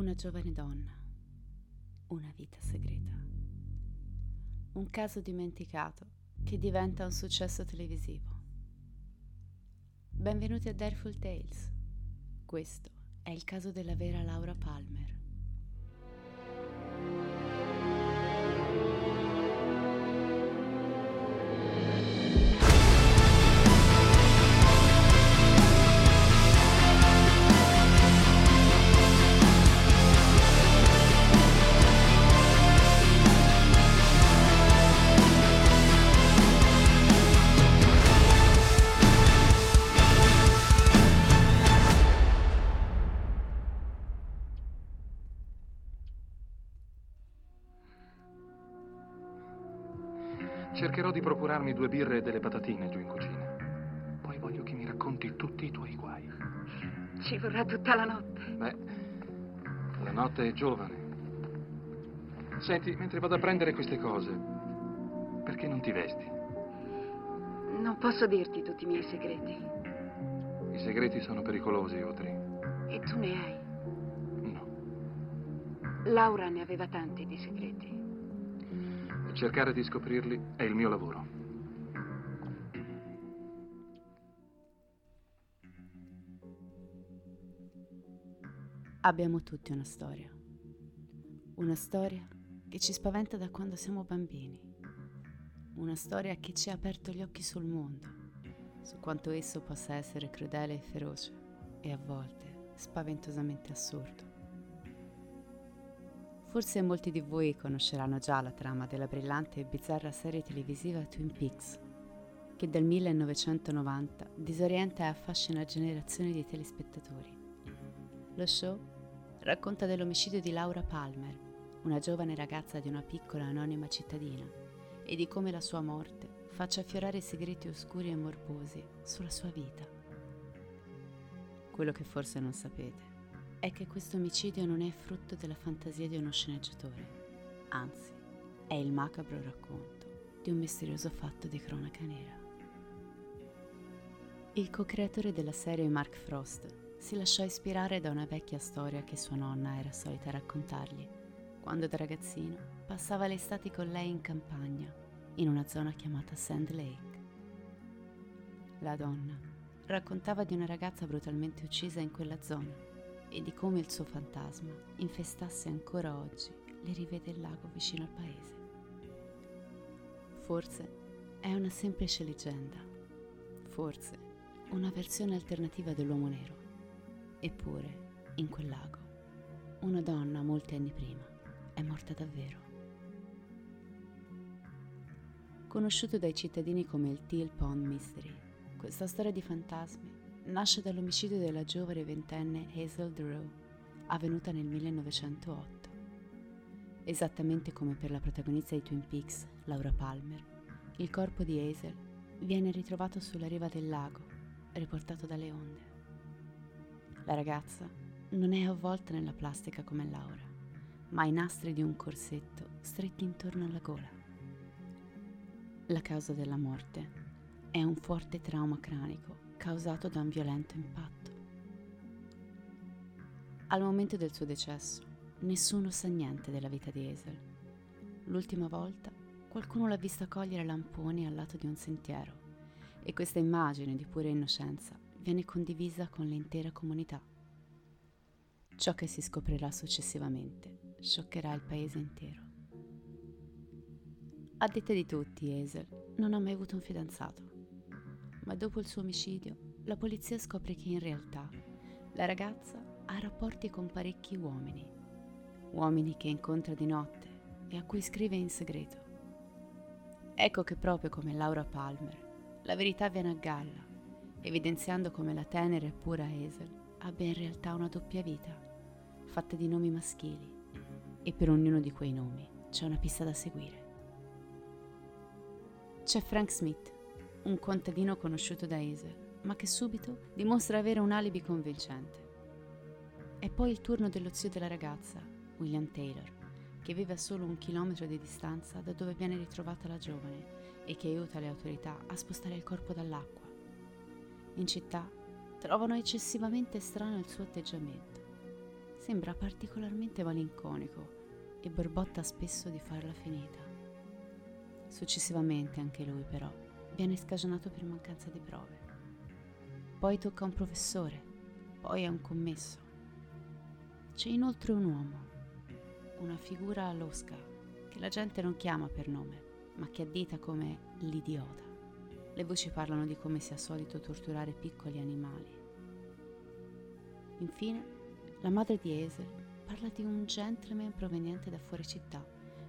Una giovane donna, una vita segreta. Un caso dimenticato che diventa un successo televisivo. Benvenuti a Dareful Tales. Questo è il caso della vera Laura Palmer. Cercherò di procurarmi due birre e delle patatine giù in cucina. Poi voglio che mi racconti tutti i tuoi guai. Ci vorrà tutta la notte. Beh, la notte è giovane. Senti, mentre vado a prendere queste cose, perché non ti vesti? Non posso dirti tutti i miei segreti. I segreti sono pericolosi, Audrey. E tu ne hai. No. Laura ne aveva tanti di segreti. Cercare di scoprirli è il mio lavoro. Abbiamo tutti una storia. Una storia che ci spaventa da quando siamo bambini. Una storia che ci ha aperto gli occhi sul mondo, su quanto esso possa essere crudele e feroce e a volte spaventosamente assurdo. Forse molti di voi conosceranno già la trama della brillante e bizzarra serie televisiva Twin Peaks, che dal 1990 disorienta e affascina generazioni di telespettatori. Lo show racconta dell'omicidio di Laura Palmer, una giovane ragazza di una piccola anonima cittadina, e di come la sua morte faccia affiorare segreti oscuri e morbosi sulla sua vita. Quello che forse non sapete è che questo omicidio non è frutto della fantasia di uno sceneggiatore, anzi è il macabro racconto di un misterioso fatto di cronaca nera. Il co-creatore della serie Mark Frost si lasciò ispirare da una vecchia storia che sua nonna era solita raccontargli, quando da ragazzino passava le estati con lei in campagna, in una zona chiamata Sand Lake. La donna raccontava di una ragazza brutalmente uccisa in quella zona e di come il suo fantasma infestasse ancora oggi le rive del lago vicino al paese. Forse è una semplice leggenda, forse una versione alternativa dell'uomo nero. Eppure, in quel lago, una donna molti anni prima è morta davvero. Conosciuto dai cittadini come il Teal Pond Mystery, questa storia di fantasmi nasce dall'omicidio della giovane ventenne Hazel Drew, avvenuta nel 1908. Esattamente come per la protagonista di Twin Peaks, Laura Palmer, il corpo di Hazel viene ritrovato sulla riva del lago, riportato dalle onde. La ragazza non è avvolta nella plastica come Laura, ma i nastri di un corsetto stretti intorno alla gola. La causa della morte è un forte trauma cranico causato da un violento impatto. Al momento del suo decesso, nessuno sa niente della vita di Hazel. L'ultima volta qualcuno l'ha vista cogliere lamponi al lato di un sentiero e questa immagine di pura innocenza viene condivisa con l'intera comunità. Ciò che si scoprirà successivamente scioccherà il paese intero. A detta di tutti, Hazel non ha mai avuto un fidanzato ma dopo il suo omicidio la polizia scopre che in realtà la ragazza ha rapporti con parecchi uomini, uomini che incontra di notte e a cui scrive in segreto. Ecco che proprio come Laura Palmer, la verità viene a galla, evidenziando come la tenera e pura Hazel abbia in realtà una doppia vita, fatta di nomi maschili, e per ognuno di quei nomi c'è una pista da seguire. C'è Frank Smith, un contadino conosciuto da Hazel, ma che subito dimostra avere un alibi convincente. È poi il turno dello zio della ragazza, William Taylor, che vive a solo un chilometro di distanza da dove viene ritrovata la giovane e che aiuta le autorità a spostare il corpo dall'acqua. In città trovano eccessivamente strano il suo atteggiamento. sembra particolarmente malinconico e borbotta spesso di farla finita. Successivamente anche lui però viene scagionato per mancanza di prove. Poi tocca a un professore, poi a un commesso. C'è inoltre un uomo, una figura all'osca che la gente non chiama per nome, ma che addita come l'idiota. Le voci parlano di come sia solito torturare piccoli animali. Infine, la madre di Esel parla di un gentleman proveniente da fuori città,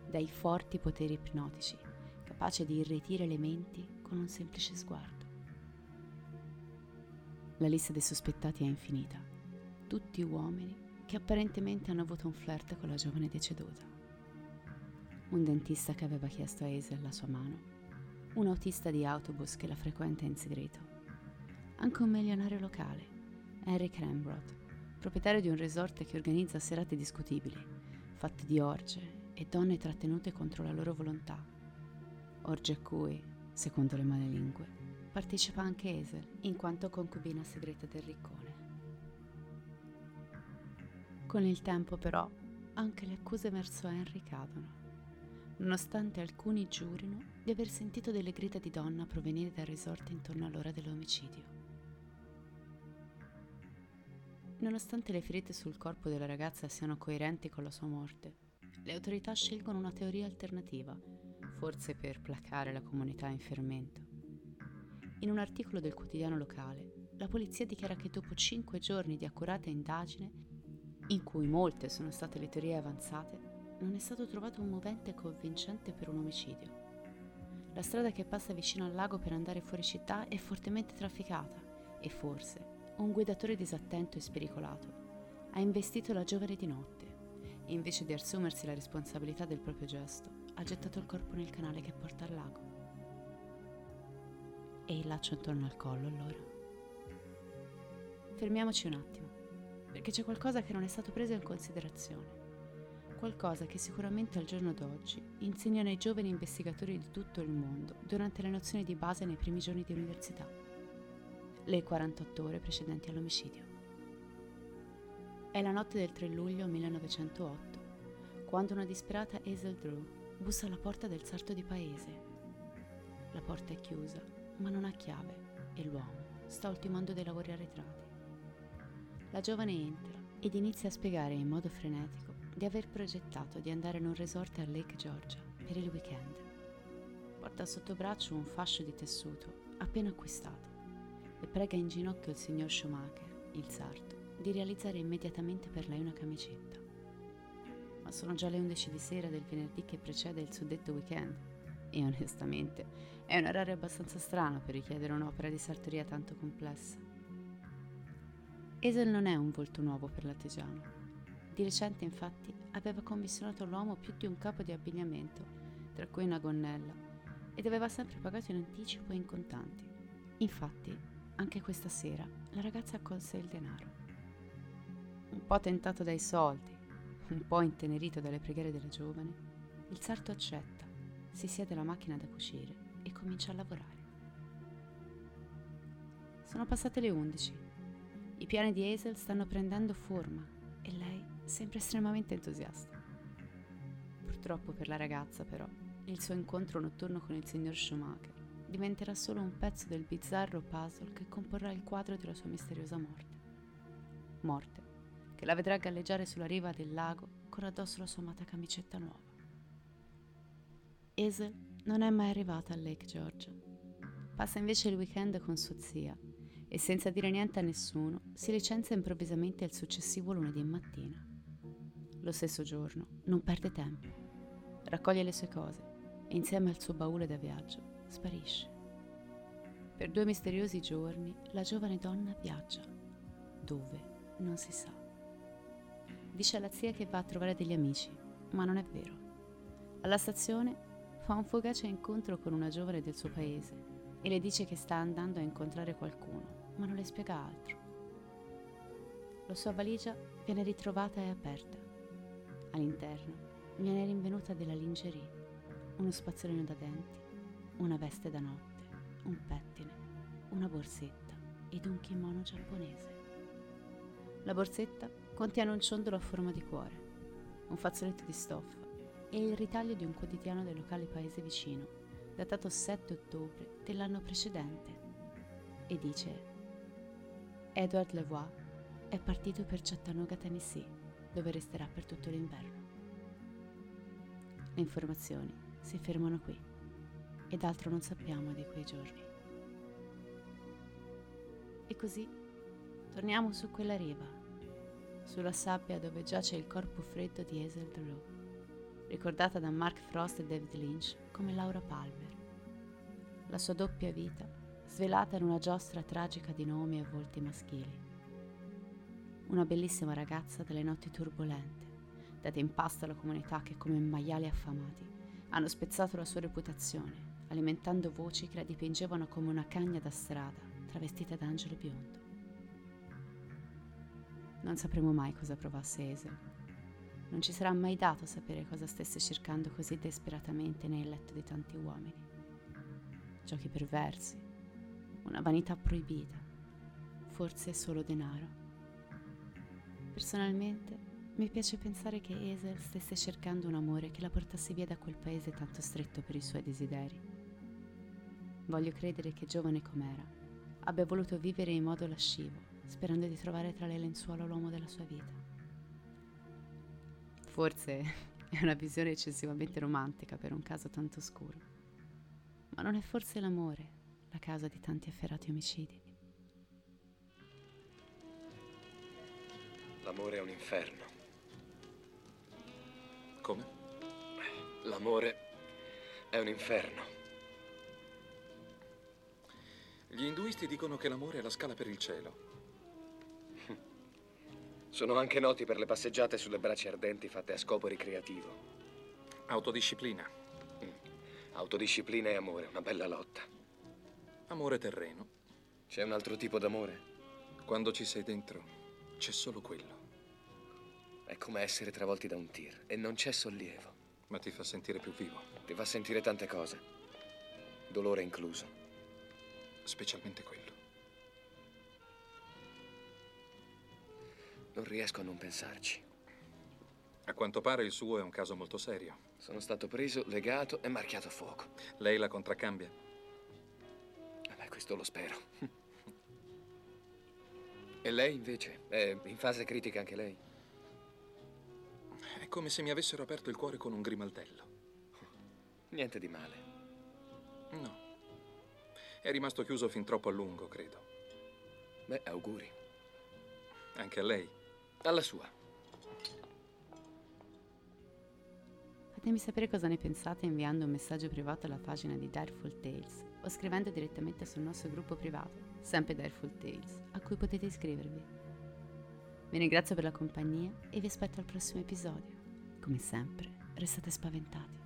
dai forti poteri ipnotici, capace di irretire le menti con un semplice sguardo. La lista dei sospettati è infinita, tutti uomini che apparentemente hanno avuto un flirt con la giovane deceduta. Un dentista che aveva chiesto a Esel la sua mano, un autista di autobus che la frequenta in segreto, anche un milionario locale, Eric Rambrot, proprietario di un resort che organizza serate discutibili, fatte di orge e donne trattenute contro la loro volontà. Orge a cui, secondo le male lingue, partecipa anche Esel, in quanto concubina segreta del riccone. Con il tempo, però, anche le accuse verso Henry cadono, nonostante alcuni giurino di aver sentito delle grida di donna provenire dal resort intorno all'ora dell'omicidio. Nonostante le ferite sul corpo della ragazza siano coerenti con la sua morte, le autorità scelgono una teoria alternativa, forse per placare la comunità in fermento. In un articolo del quotidiano locale, la polizia dichiara che dopo cinque giorni di accurata indagine, in cui molte sono state le teorie avanzate, non è stato trovato un movente convincente per un omicidio. La strada che passa vicino al lago per andare fuori città è fortemente trafficata e forse un guidatore disattento e spericolato ha investito la giovane di notte e invece di assumersi la responsabilità del proprio gesto, ha gettato il corpo nel canale che porta al lago. E il laccio intorno al collo allora? Fermiamoci un attimo, perché c'è qualcosa che non è stato preso in considerazione. Qualcosa che sicuramente al giorno d'oggi insegnano ai giovani investigatori di tutto il mondo durante le nozioni di base nei primi giorni di università le 48 ore precedenti all'omicidio. È la notte del 3 luglio 1908, quando una disperata Hazel Drew bussa alla porta del sarto di paese. La porta è chiusa, ma non ha chiave e l'uomo sta ultimando dei lavori arretrati. La giovane entra ed inizia a spiegare in modo frenetico di aver progettato di andare in un resort a Lake Georgia per il weekend. Porta sotto braccio un fascio di tessuto appena acquistato e prega in ginocchio il signor Schumacher, il sarto, di realizzare immediatamente per lei una camicetta. Sono già le 11 di sera del venerdì che precede il suddetto weekend e onestamente è un orario abbastanza strano per richiedere un'opera di sartoria tanto complessa. Esel non è un volto nuovo per l'artigiano. Di recente, infatti, aveva commissionato all'uomo più di un capo di abbigliamento, tra cui una gonnella, ed aveva sempre pagato in anticipo e in contanti. Infatti, anche questa sera la ragazza accolse il denaro. Un po' tentato dai soldi, un po' intenerito dalle preghiere della giovane, il sarto accetta, si siede alla macchina da cucire e comincia a lavorare. Sono passate le undici. I piani di Hazel stanno prendendo forma e lei sembra estremamente entusiasta. Purtroppo per la ragazza, però, il suo incontro notturno con il signor Schumacher diventerà solo un pezzo del bizzarro puzzle che comporrà il quadro della sua misteriosa morte. Morte che la vedrà galleggiare sulla riva del lago con addosso la sua amata camicetta nuova. Hazel non è mai arrivata a Lake Georgia. Passa invece il weekend con sua zia e senza dire niente a nessuno si licenzia improvvisamente il successivo lunedì mattina. Lo stesso giorno non perde tempo. Raccoglie le sue cose e insieme al suo baule da viaggio sparisce. Per due misteriosi giorni la giovane donna viaggia. Dove? Non si sa. Dice alla zia che va a trovare degli amici, ma non è vero. Alla stazione fa un fugace incontro con una giovane del suo paese e le dice che sta andando a incontrare qualcuno, ma non le spiega altro. La sua valigia viene ritrovata e aperta. All'interno viene rinvenuta della lingerie, uno spazzolino da denti una veste da notte, un pettine, una borsetta ed un kimono giapponese. La borsetta Contiene un ciondolo a forma di cuore, un fazzoletto di stoffa e il ritaglio di un quotidiano del locale paese vicino, datato 7 ottobre dell'anno precedente, e dice Edward Levois è partito per Chattanooga, Tennessee, dove resterà per tutto l'inverno. Le informazioni si fermano qui ed altro non sappiamo di quei giorni. E così torniamo su quella riva, sulla sabbia dove giace il corpo freddo di Hazel Drew, ricordata da Mark Frost e David Lynch come Laura Palmer. La sua doppia vita svelata in una giostra tragica di nomi e volti maschili. Una bellissima ragazza dalle notti turbolente, data in pasto alla comunità che come maiali affamati hanno spezzato la sua reputazione, alimentando voci che la dipingevano come una cagna da strada travestita da angelo biondo. Non sapremo mai cosa provasse Esel. Non ci sarà mai dato sapere cosa stesse cercando così disperatamente nel letto di tanti uomini. Giochi perversi, una vanità proibita, forse solo denaro. Personalmente mi piace pensare che Esel stesse cercando un amore che la portasse via da quel paese tanto stretto per i suoi desideri. Voglio credere che giovane com'era, abbia voluto vivere in modo lascivo, sperando di trovare tra le lenzuola l'uomo della sua vita. Forse è una visione eccessivamente romantica per un caso tanto oscuro, ma non è forse l'amore la causa di tanti efferati omicidi? L'amore è un inferno. Come? L'amore è un inferno. Gli induisti dicono che l'amore è la scala per il cielo. Sono anche noti per le passeggiate sulle braccia ardenti fatte a scopo ricreativo. Autodisciplina. Autodisciplina e amore, una bella lotta. Amore terreno. C'è un altro tipo d'amore? Quando ci sei dentro, c'è solo quello. È come essere travolti da un tir e non c'è sollievo. Ma ti fa sentire più vivo, Ti fa sentire tante cose. Dolore incluso. specialmente quello. Non riesco a non pensarci. A quanto pare il suo è un caso molto serio. Sono stato preso, legato e marchiato a fuoco. Lei la contraccambia? Eh Beh, questo lo spero. E lei invece? È in fase critica anche lei? È come se mi avessero aperto il cuore con un grimaldello. Niente di male. No. È rimasto chiuso fin troppo a lungo, credo. Beh, auguri. Anche a lei. Alla sua. Fatemi sapere cosa ne pensate inviando un messaggio privato alla pagina di Direful Tales o scrivendo direttamente sul nostro gruppo privato, sempre Direful Tales, a cui potete iscrivervi. Vi ringrazio per la compagnia e vi aspetto al prossimo episodio. Come sempre, restate spaventati.